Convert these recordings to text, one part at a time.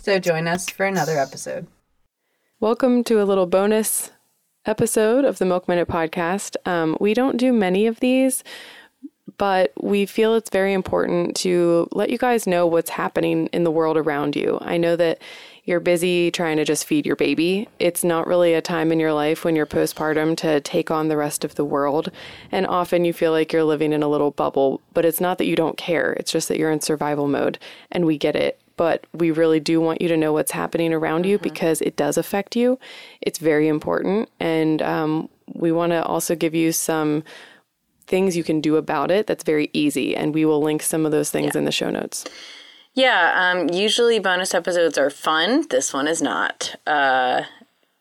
So join us for another episode. Welcome to a little bonus episode of the Milk Minute podcast. Um, we don't do many of these, but we feel it's very important to let you guys know what's happening in the world around you. I know that you're busy trying to just feed your baby. It's not really a time in your life when you're postpartum to take on the rest of the world. And often you feel like you're living in a little bubble, but it's not that you don't care. It's just that you're in survival mode, and we get it but we really do want you to know what's happening around you because it does affect you. It's very important. And um, we want to also give you some things you can do about it that's very easy. And we will link some of those things in the show notes. Yeah, um, usually bonus episodes are fun. This one is not. Uh,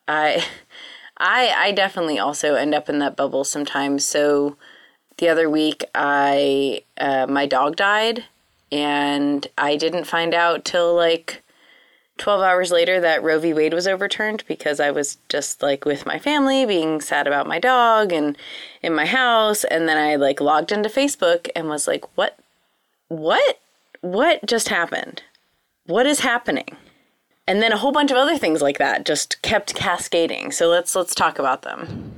I, I, I definitely also end up in that bubble sometimes. So, the other week, I uh, my dog died, and I didn't find out till like twelve hours later that Roe v. Wade was overturned because I was just like with my family, being sad about my dog, and in my house, and then I like logged into Facebook and was like, "What? What?" what just happened? What is happening? And then a whole bunch of other things like that just kept cascading. So let's let's talk about them.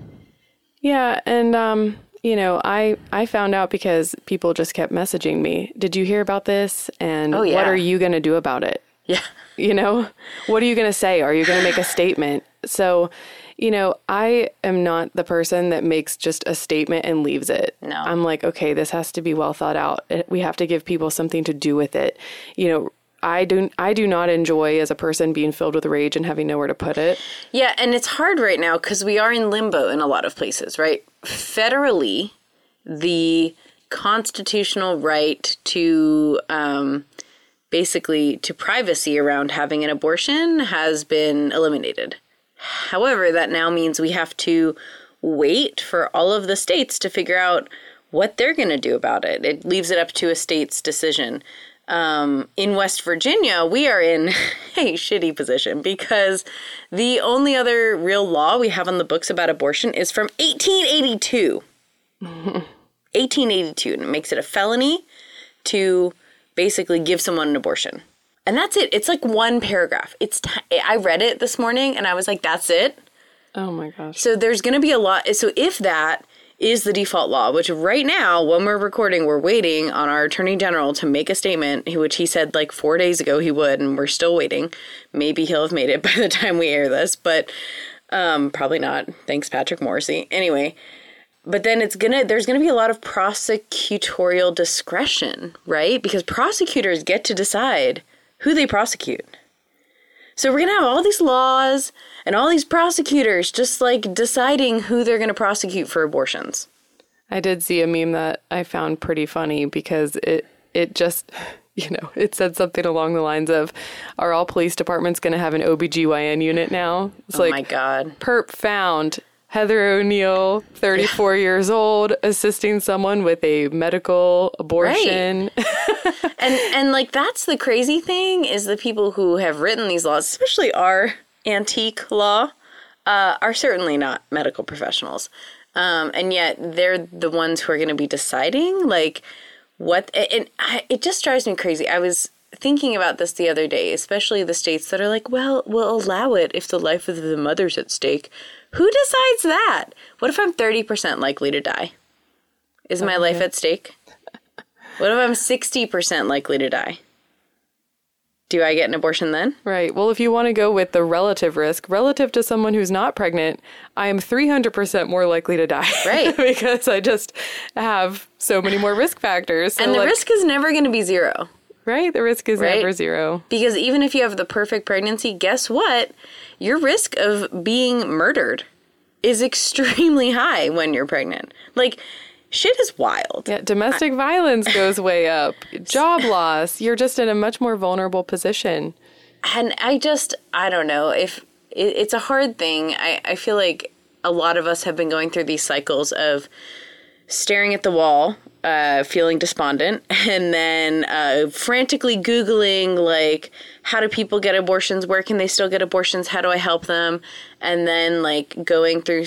Yeah. And, um, you know, I, I found out because people just kept messaging me. Did you hear about this? And Oh, yeah. what are you going to do about it? Yeah. You know, what are you going to say? Are you going to make a statement? So, you know, I am not the person that makes just a statement and leaves it. No. I'm like, okay, this has to be well thought out. We have to give people something to do with it. You know, I do I do not enjoy as a person being filled with rage and having nowhere to put it. Yeah, and it's hard right now because we are in limbo in a lot of places, right? Federally, the constitutional right to um, basically to privacy around having an abortion has been eliminated. However, that now means we have to wait for all of the states to figure out what they're going to do about it. It leaves it up to a state's decision. Um, in West Virginia, we are in a shitty position because the only other real law we have on the books about abortion is from 1882. 1882, and it makes it a felony to basically give someone an abortion. And that's it. It's like one paragraph. It's ti I read it this morning and I was like, that's it. Oh my gosh. So there's going to be a lot. So if that is the default law, which right now, when we're recording, we're waiting on our attorney general to make a statement, which he said like four days ago he would, and we're still waiting. Maybe he'll have made it by the time we air this, but um, probably not. Thanks, Patrick Morrisey. Anyway, but then it's gonna there's gonna be a lot of prosecutorial discretion, right? Because prosecutors get to decide who they prosecute. So we're gonna have all these laws and all these prosecutors just like deciding who they're gonna prosecute for abortions. I did see a meme that I found pretty funny because it it just you know, it said something along the lines of are all police departments going to have an OBGYN unit now? It's oh like my god. perp found Heather O'Neill, 34 years old, assisting someone with a medical abortion. And and like that's the crazy thing is the people who have written these laws, especially our antique law, uh, are certainly not medical professionals. Um, and yet they're the ones who are going to be deciding like what and I, it just drives me crazy. I was thinking about this the other day, especially the states that are like, well, we'll allow it if the life of the mother's at stake. Who decides that? What if I'm 30% likely to die? Is my life at stake? What if I'm 60% likely to die? Do I get an abortion then? Right. Well, if you want to go with the relative risk, relative to someone who's not pregnant, I am 300% more likely to die. Right. because I just have so many more risk factors. So And the like- risk is never going to be zero. Right? The risk is Right. never zero. Because even if you have the perfect pregnancy, guess what? Your risk of being murdered is extremely high when you're pregnant. Like, shit is wild. Yeah, domestic violence goes way up. Job loss. You're just in a much more vulnerable position. and I just I don't know if it, it's a hard thing. I I feel like a lot of us have been going through these cycles of staring at the wall, uh, feeling despondent, and then uh, frantically Googling, like, how do people get abortions? Where can they still get abortions? How do I help them? And then, like, going through,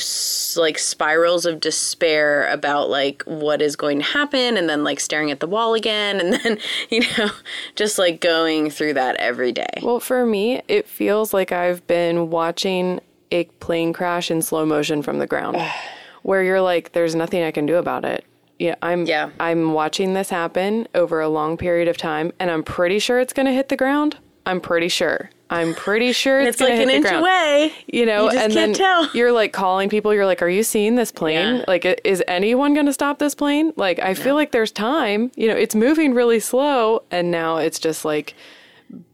like, spirals of despair about, like, what is going to happen, and then, like, staring at the wall again, and then, you know, just, like, going through that every day. Well, for me, it feels like I've been watching a plane crash in slow motion from the ground, where you're like, "There's nothing I can do about it." Yeah, I'm. Yeah. I'm watching this happen over a long period of time, and I'm pretty sure it's going to hit the ground. I'm pretty sure. I'm pretty sure it's, It's like to an the inch ground. away. You know, You just and can't then tell. you're like calling people. You're like, "Are you seeing this plane? Yeah. Like, is anyone going to stop this plane?" Like, I feel like there's time. You know, it's moving really slow, and now it's just like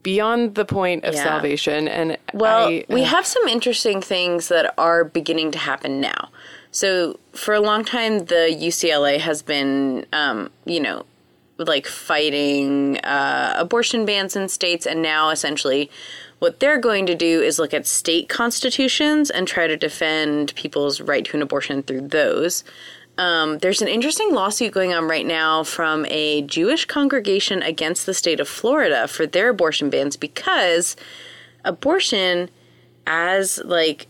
beyond the point of Yeah. salvation. And Well, I, we uh, have some interesting things that are beginning to happen now. So, for a long time, the ACLU has been, um, you know, like fighting uh, abortion bans in states, and now essentially what they're going to do is look at state constitutions and try to defend people's right to an abortion through those. Um, there's an interesting lawsuit going on right now from a Jewish congregation against the state of Florida for their abortion bans because abortion as like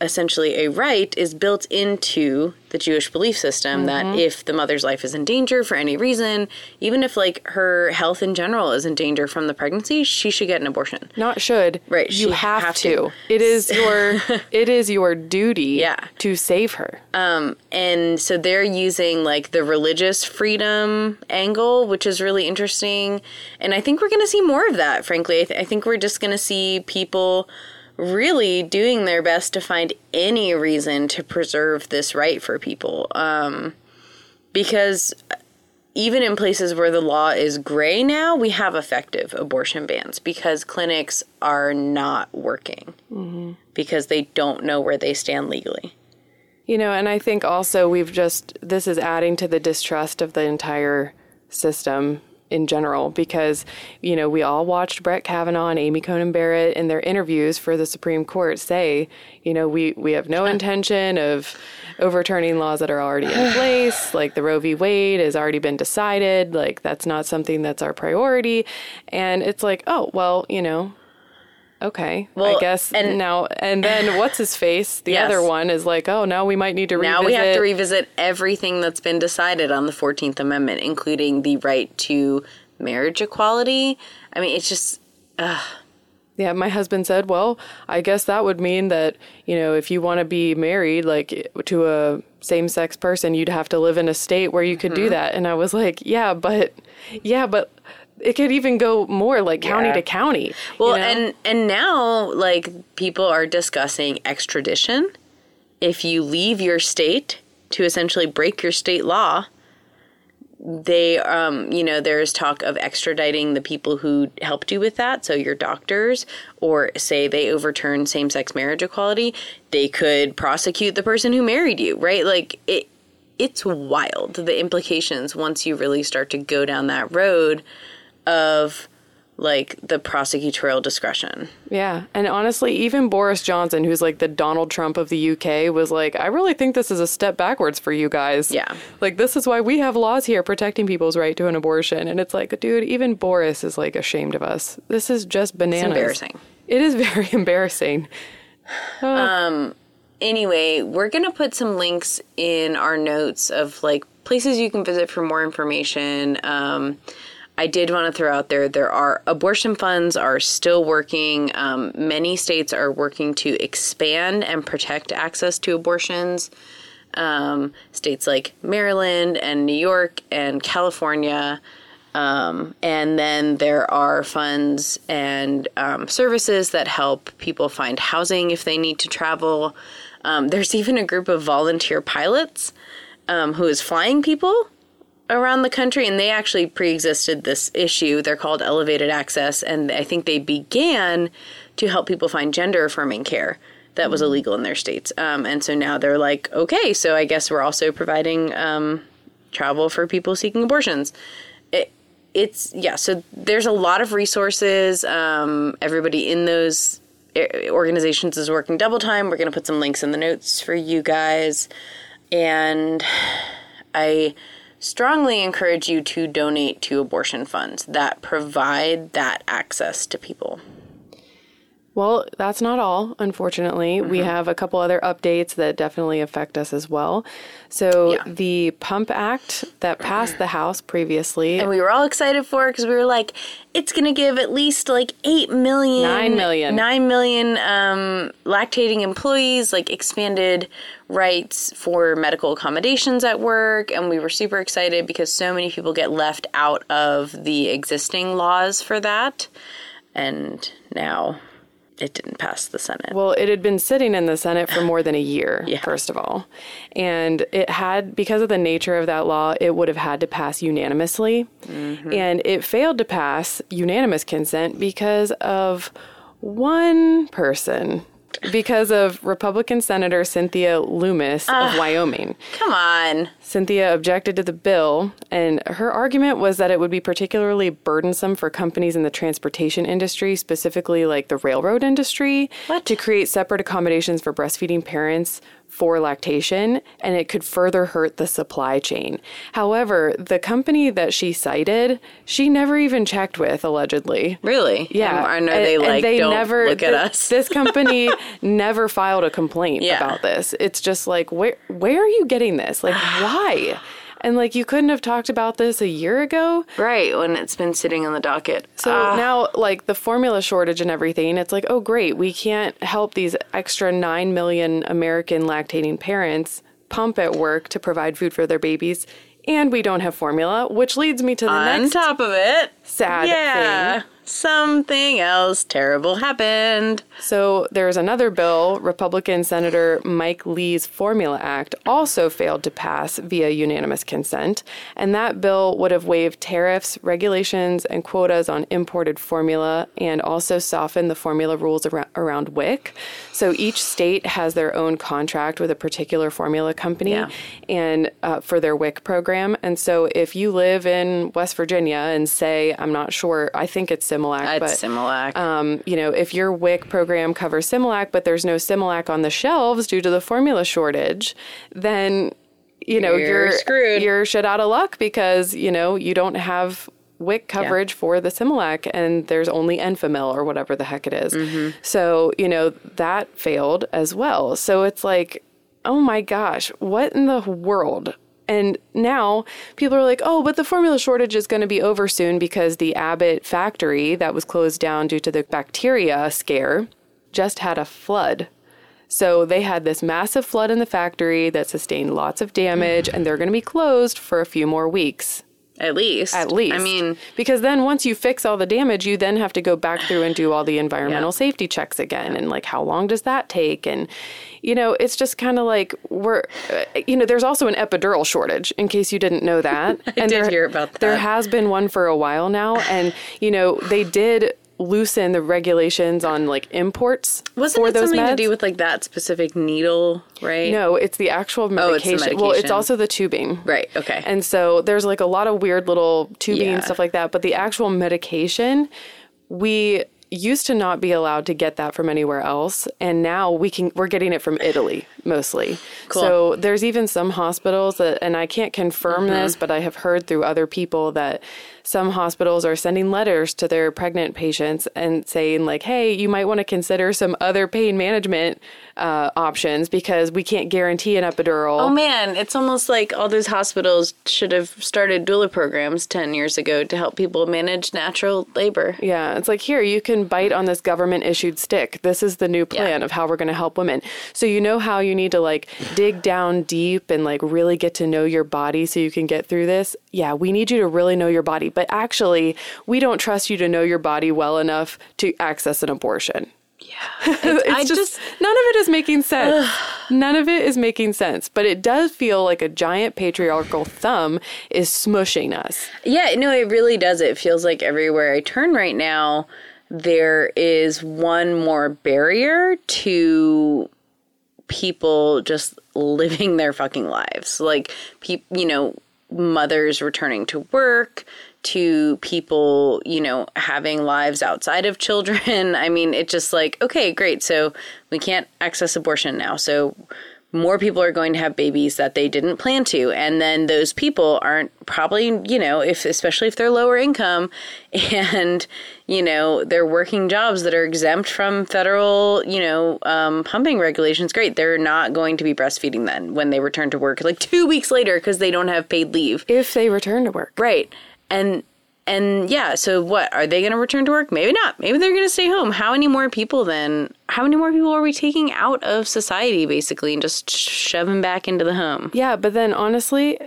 essentially a right is built into the Jewish belief system that if the mother's life is in danger for any reason, even if like her health in general is in danger from the pregnancy, she should get an abortion. not should. Right, You have, have to. to. It is your. it is your duty. Yeah. To save her. Um and so they're using like the religious freedom angle which is really interesting and i think we're going to see more of that frankly I, th- I think we're just going to see people really doing their best to find any reason to preserve this right for people um, because even in places where the law is gray now we have effective abortion bans because clinics are not working because they don't know where they stand legally. You know, and I think also we've just, this is adding to the distrust of the entire system in general because, you know, we all watched Brett Kavanaugh and Amy Coney Barrett in their interviews for the Supreme Court say, you know, we, we have no intention of overturning laws that are already in place. Like the Roe v. Wade has already been decided. Like that's not something that's our priority. And it's like, oh, well, you know, Okay, Well, I guess and- now and then what's his face? The Yes. other one is like, oh, now we might need to revisit. Now we have to revisit everything that's been decided on the 14th Amendment, including the right to marriage equality. I mean, it's just, Yeah, my husband said, well, I guess that would mean that, you know, if you want to be married like to a same-sex person, you'd have to live in a state where you could Mm-hmm. do that. And I was like, yeah, but yeah, but it could even go more like county Yeah. to county. well, you know? and, and now, like, people are discussing extradition. If you leave your state to essentially break your state law, they um you know there's talk of extraditing the people who helped you with that so your doctors or say they overturn same-sex marriage equality they could prosecute the person who married you right like it it's wild the implications once you really start to go down that road of like the prosecutorial discretion Yeah. And honestly, even Boris Johnson, who's like the Donald Trump of the UK, was like, I really think this is a step backwards for you guys. Yeah. Like, this is why we have laws here protecting people's right to an abortion. And it's like, dude, even Boris is like ashamed of us. This is just bananas. embarrassing. It is very embarrassing. Um anyway, we're going to put some links in our notes of like places you can visit for more information. Um, I did want to throw out there there are abortion funds are still working. Um, many states are working to expand and protect access to abortions. Um, states like Maryland and New York and California. Um, and then there are funds and um, services that help people find housing if they need to travel. Um, there's even a group of volunteer pilots um, who is flying people around the country, and they actually pre-existed this issue. They're called Elevated Access, and I think they began to help people find gender-affirming care that was illegal in their states. Um, and so now they're like, okay, so I guess we're also providing um, travel for people seeking abortions. It, it's yeah. So there's a lot of resources. Um, everybody in those eh, organizations is working double time. We're going to put some links in the notes for you guys, and I strongly encourage you to donate to abortion funds that provide that access to people. Well, that's not all, unfortunately. We have a couple other updates that definitely affect us as well. So, Yeah. the Pump Act that passed the House previously, and we were all excited for it because we were like, it's going to give at least like 8 million, Nine million. 9 million um, lactating employees like expanded rights for medical accommodations at work. And we were super excited because so many people get left out of the existing laws for that. And now it didn't pass the Senate. Well, it had been sitting in the Senate for more than a year, Yeah. first of all. And it had, because of the nature of that law, it would have had to pass unanimously. Mm-hmm. And it failed to pass unanimous consent because of one person, because of Republican Senator Cynthia Lummis of ah, Wyoming. Come on. Cynthia objected to the bill, and her argument was that it would be particularly burdensome for companies in the transportation industry, specifically like the railroad industry, to create separate accommodations for breastfeeding parents for lactation, and it could further hurt the supply chain. However, the company that she cited, she never even checked with, allegedly. Really? Yeah, And, are they and- and like, they don't never, look at us? This company never filed a complaint Yeah. about this. It's just like, where where are you getting this? Like, why? And like, you couldn't have talked about this a year ago. right, when it's been sitting on the docket. So Ah. now, like the formula shortage and everything, it's like, oh, great, we can't help these extra 9 million American lactating parents pump at work to provide food for their babies. And we don't have formula, which leads me to the on next top of it, sad yeah, thing. Something else terrible happened. So there's another bill, Republican Senator Mike Lee's Formula Act, also failed to pass via unanimous consent. And that bill would have waived tariffs, regulations, and quotas on imported formula and also softened the formula rules around, around WIC. So each state has their own contract with a particular formula company Yeah. and uh, for their WIC program. And so if you live in West Virginia and say, I'm not sure, I think it's Similac, It's but Similac. um, you know, if your WIC program covers Similac, but there's no Similac on the shelves due to the formula shortage, then you know You're you're screwed. You're shit out of luck because you know you don't have WIC coverage for the Similac, and there's only Enfamil or whatever the heck it is. Mm-hmm. So you know that failed as well. So it's like, oh my gosh, what in the world? And now people are like, oh, but the formula shortage is going to be over soon because the Abbott factory that was closed down due to the bacteria scare just had a flood. So they had this massive flood in the factory that sustained lots of damage, and they're going to be closed for a few more weeks. At least. At least. I mean, because then once you fix all the damage, you then have to go back through and do all the environmental Yeah. safety checks again. And like, how long does that take? And, you know, it's just kind of like we're, uh, you know, there's also an epidural shortage in case you didn't know that. I and did there, hear about that. There has been one for a while now. And, you know, they did loosen the regulations on like imports wasn't for it those something meds. to do with like that specific needle, right? No, it's the actual Oh, it's the medication. Well, it's medication. also the tubing. Right, okay. And so there's like a lot of weird little tubing Yeah. and stuff like that. But the actual medication, we used to not be allowed to get that from anywhere else and now we can we're getting it from Italy mostly. Cool. So there's even some hospitals that and I can't confirm Mm-hmm. this but I have heard through other people that some hospitals are sending letters to their pregnant patients and saying like hey you might want to consider some other pain management uh, options because we can't guarantee an epidural. Oh man, it's almost like all those hospitals should have started doula programs 10 years ago to help people manage natural labor. Yeah, it's like here you can bite on this government issued stick. This is the new plan Yeah. of how we're going to help women. So you know how you need to like dig down deep and like really get to know your body so you can get through this. Yeah, we need you to really know your body, but actually, we don't trust you to know your body well enough to access an abortion. Yeah. It's I just, just- none of it is making sense. none of it is making sense, but it does feel like a giant patriarchal thumb is smushing us. Yeah, no, it really does. It feels like everywhere I turn right now, there is one more barrier to people just living their fucking lives. Like, peop you know, mothers returning to work, to people, you know, having lives outside of children. I mean, it's just like, okay, great. So we can't access abortion now. So more people are going to have babies that they didn't plan to and then those people aren't probably you know if especially if they're lower income and you know they're working jobs that are exempt from federal you know um, pumping regulations great they're not going to be breastfeeding then when they return to work like two weeks later because they don't have paid leave If they return to work. Right. And and yeah, so what? Are they going to return to work? Maybe not. Maybe they're going to stay home. How many more people then? How many more people are we taking out of society basically and just shoving back into the home? Yeah, but then honestly,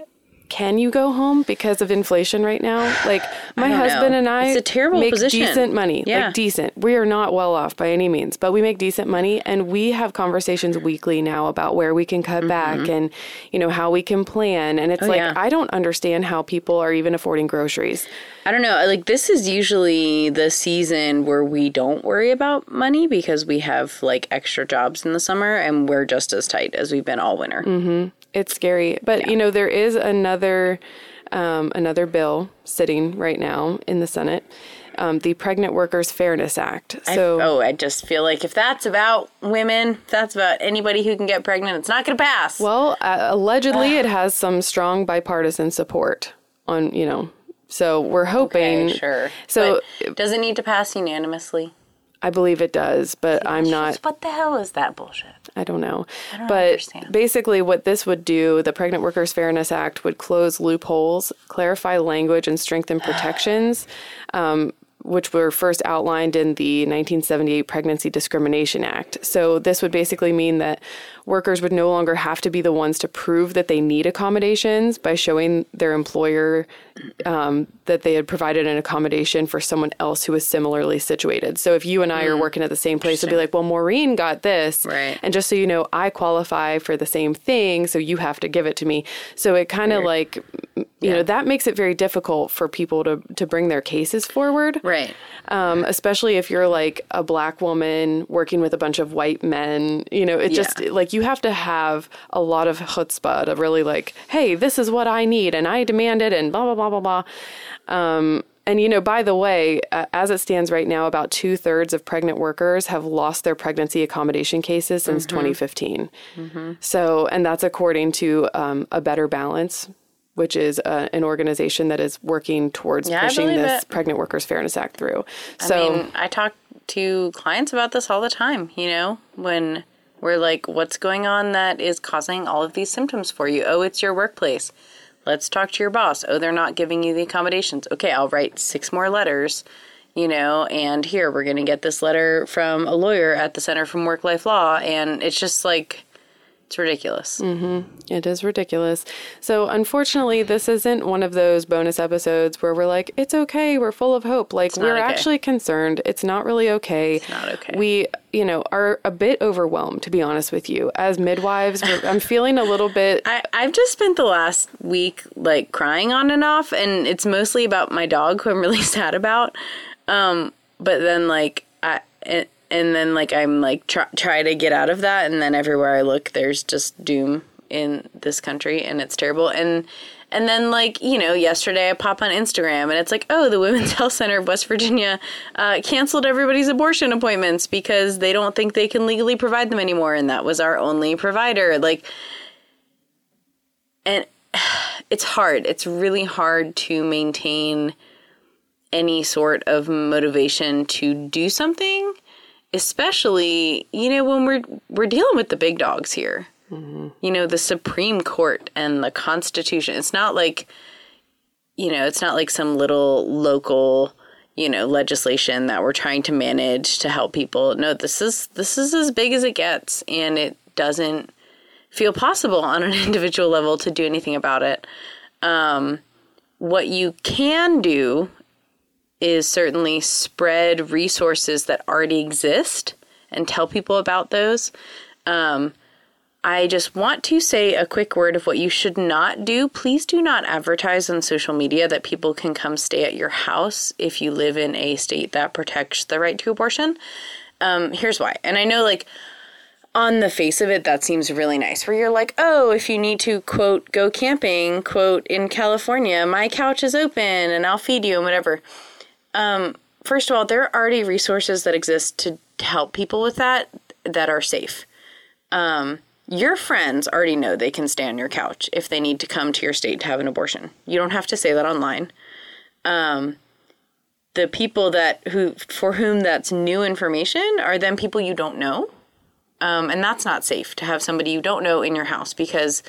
can you go home because of inflation right now? Like my husband know. and I It's a terrible make position. decent money. Yeah. Like decent. We are not well off by any means, but we make decent money and we have conversations weekly now about where we can cut back and you know how we can plan and it's like Mm-hmm. Oh, yeah. I don't understand how people are even affording groceries. I don't know. Like this is usually the season where we don't worry about money because we have like extra jobs in the summer and we're just as tight as we've been all winter. It's scary, but you know there is another um, another bill sitting right now in the Senate, um, the Pregnant Workers Fairness Act. So oh, I just feel like if that's about women, if that's about anybody who can get pregnant, it's not going to pass. Well, uh, allegedly, it has some strong bipartisan support on, you know, so we're hoping. okay, sure. So But does it need to pass unanimously? I believe it does, but I'm not, What the hell is that bullshit? I don't know. but understand. basically, what this would do, the Pregnant Workers Fairness Act would close loopholes, clarify language, and strengthen protections. Um, which were first outlined in the 1978 Pregnancy Discrimination Act. So, this would basically mean that workers would no longer have to be the ones to prove that they need accommodations by showing their employer um, that they had provided an accommodation for someone else who was similarly situated. So, if you and I are working at the same place, it'd be like, well, Maureen got this. Right. And just so you know, I qualify for the same thing, so you have to give it to me. So, it kind of like, you know, that makes it very difficult for people to, to bring their cases forward Right. Um, especially if you're like a black woman working with a bunch of white men. You know, it just like you have to have a lot of chutzpah to really like, hey, this is what I need and I demand it and blah blah blah blah blah. Um, and you know, by the way, uh, as it stands right now, about two thirds of pregnant workers have lost their pregnancy accommodation cases since 2015. So, and that's according to um, a Better Balance, which is uh, an organization that is working towards Yeah, pushing this it. Pregnant Workers Fairness Act through. So, I mean, I talk to clients about this all the time, you know, when we're like, what's going on that is causing all of these symptoms for you? Oh, it's your workplace. Let's talk to your boss. Oh, they're not giving you the accommodations. Okay, I'll write six more letters, you know, and here we're going to get this letter from a lawyer at the Center for Work Life Law. And it's just like, it's ridiculous. It is ridiculous. So, unfortunately, this isn't one of those bonus episodes where we're like, it's okay, we're full of hope. Like, we're okay. actually concerned. It's not really okay. It's not okay. We, you know, are a bit overwhelmed, to be honest with you. As midwives, we're, I'm feeling a little bit. I, I've just spent the last week like crying on and off, and it's mostly about my dog, who I'm really sad about. Um, but then like I and, and then like I'm like try, try to get out of that, and then everywhere I look, there's just doom in this country, and it's terrible. And and then like you know, yesterday I pop on Instagram, and it's like, oh, the Women's Health Center of West Virginia uh, canceled everybody's abortion appointments because they don't think they can legally provide them anymore, and that was our only provider. Like and it's hard. It's really hard to maintain any sort of motivation to do something, especially you know when we're we're dealing with the big dogs here. You know, the Supreme Court and the Constitution. It's not like you know, it's not like some little local you know legislation that we're trying to manage to help people. No, this is this is as big as it gets, and it doesn't feel possible on an individual level to do anything about it. Um, what you can do is certainly spread resources that already exist and tell people about those. Um, I just want to say a quick word of what you should not do. Please do not advertise on social media that people can come stay at your house if you live in a state that protects the right to abortion. Um, here's why. And I know, like, on the face of it, that seems really nice. Where you're like, oh, if you need to quote go camping, quote in California, my couch is open and I'll feed you and whatever. Um, first of all, there are already resources that exist to help people with that that are safe. Um, your friends already know they can stay on your couch if they need to come to your state to have an abortion. You don't have to say that online. Um, the people that who for whom that's new information are then people you don't know um, and that's not safe to have somebody you don't know in your house because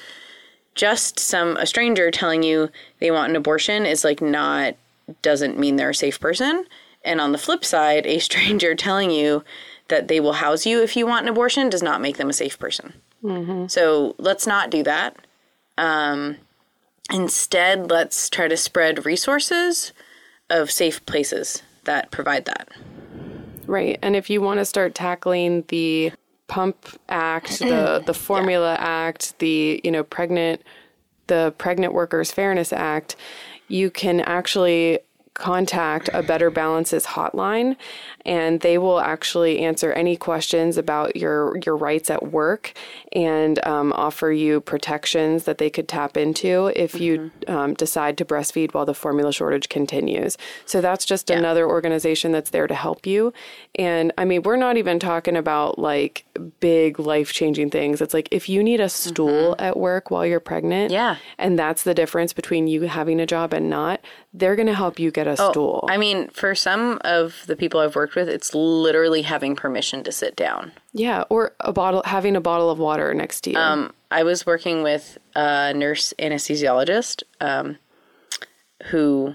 just some a stranger telling you they want an abortion is like not doesn't mean they're a safe person. And on the flip side a stranger telling you that they will house you if you want an abortion does not make them a safe person. So let's not do that. Um, instead let's try to spread resources of safe places that provide that. Right. And if you want to start tackling the pump act, the the formula act, the, you know, pregnant the pregnant workers fairness act, you can actually contact a better balances hotline and they will actually answer any questions about your your rights at work and um, offer you protections that they could tap into if you um, decide to breastfeed while the formula shortage continues. So that's just another organization that's there to help you. And i mean we're not even talking about like big life changing things. It's like if you need a stool at work while you're pregnant Yeah. and that's the difference between you having a job and not they're going to help you get a stool. I mean, for some of the people I've worked with, it's literally having permission to sit down. Yeah, or a bottle having a bottle of water next to you. Um, I was working with a nurse anesthesiologist um, who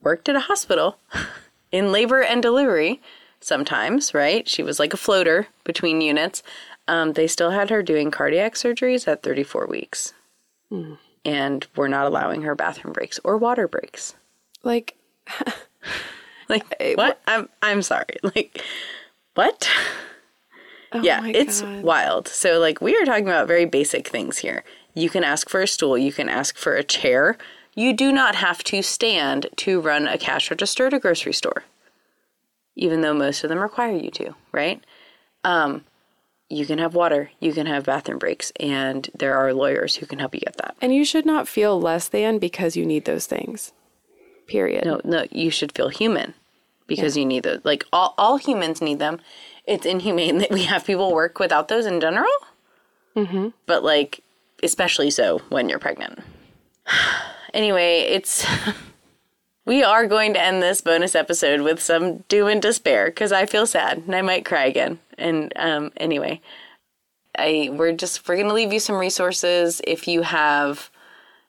worked at a hospital in labor and delivery sometimes, right? She was like a floater between units. Um, they still had her doing cardiac surgeries at 34 weeks. And were not allowing her bathroom breaks or water breaks. like Like what? I'm I'm sorry. Like what? yeah, Oh my it's God. wild. So like we are talking about very basic things here. You can ask for a stool, you can ask for a chair. You do not have to stand to run a cash register at a grocery store. Even though most of them require you to, right? Um you can have water, you can have bathroom breaks, and there are lawyers who can help you get that. and you should not feel less than because you need those things. Period. No, no, you should feel human because you need those. Like all, all humans need them. It's inhumane that we have people work without those in general. Mm-hmm. But like, especially so when you're pregnant. anyway, it's. we are going to end this bonus episode with some doom and despair because I feel sad and I might cry again. And um, anyway, I we're just we're gonna leave you some resources if you have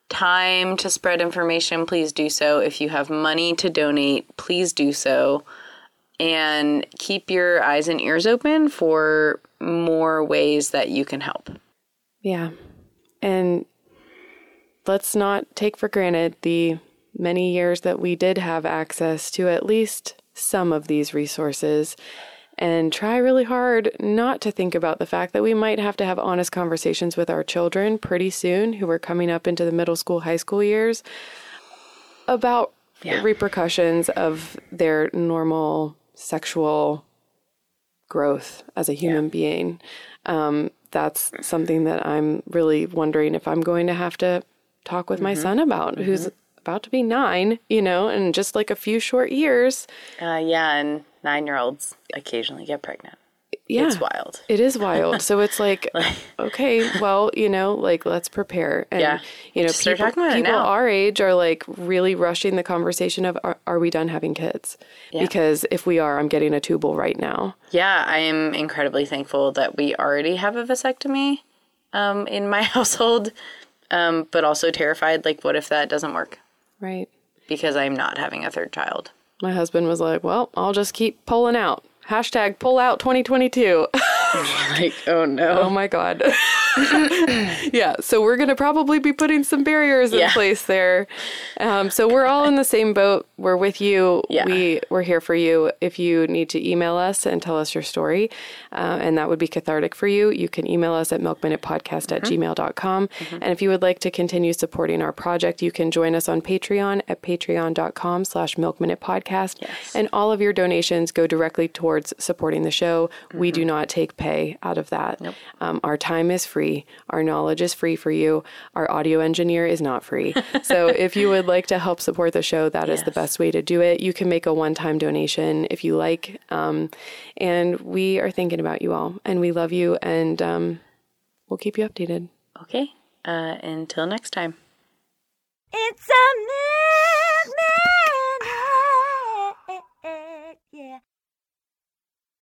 time to spread information, please do so. If you have money to donate, please do so. And keep your eyes and ears open for more ways that you can help. Yeah. And let's not take for granted the many years that we did have access to at least some of these resources and try really hard not to think about the fact that we might have to have honest conversations with our children pretty soon who are coming up into the middle school, high school years about Yeah. repercussions of their normal sexual growth as a human being. Um, that's something that I'm really wondering if I'm going to have to talk with my son about, who's about to be nine, you know, in just like a few short years. Uh, yeah, and nine year olds occasionally get pregnant. Yeah. It's wild. It is wild. So it's like, okay, well, you know, like let's prepare. And, Yeah. you know, Just people, people our age are like really rushing the conversation of, are, are we done having kids? Yeah. Because if we are, I'm getting a tubal right now. Yeah, I am incredibly thankful that we already have a vasectomy um, in my household, um, but also terrified like, what if that doesn't work? Right. Because I'm not having a third child. My husband was like, well, I'll just keep pulling out. Hashtag pull out 2022. Like, oh no. oh my God. yeah. So we're going to probably be putting some barriers in Yeah. place there. Um, so we're all in the same boat. We're with you. Yeah. We, we're here for you. If you need to email us and tell us your story, uh, and that would be cathartic for you, you can email us at milkminutepodcast at gmail.com. And if you would like to continue supporting our project, you can join us on Patreon at patreon.com slash milkminutepodcast. And all of your donations go directly towards supporting the show. We do not take pay out of that. Um, our time is free. Our knowledge is free for you. Our audio engineer is not free. so if you would like to help support the show, that is the best way to do it. You can make a one time donation if you like. Um, and we are thinking about you all and we love you and um, we'll keep you updated. Okay. Uh, until next time. It's a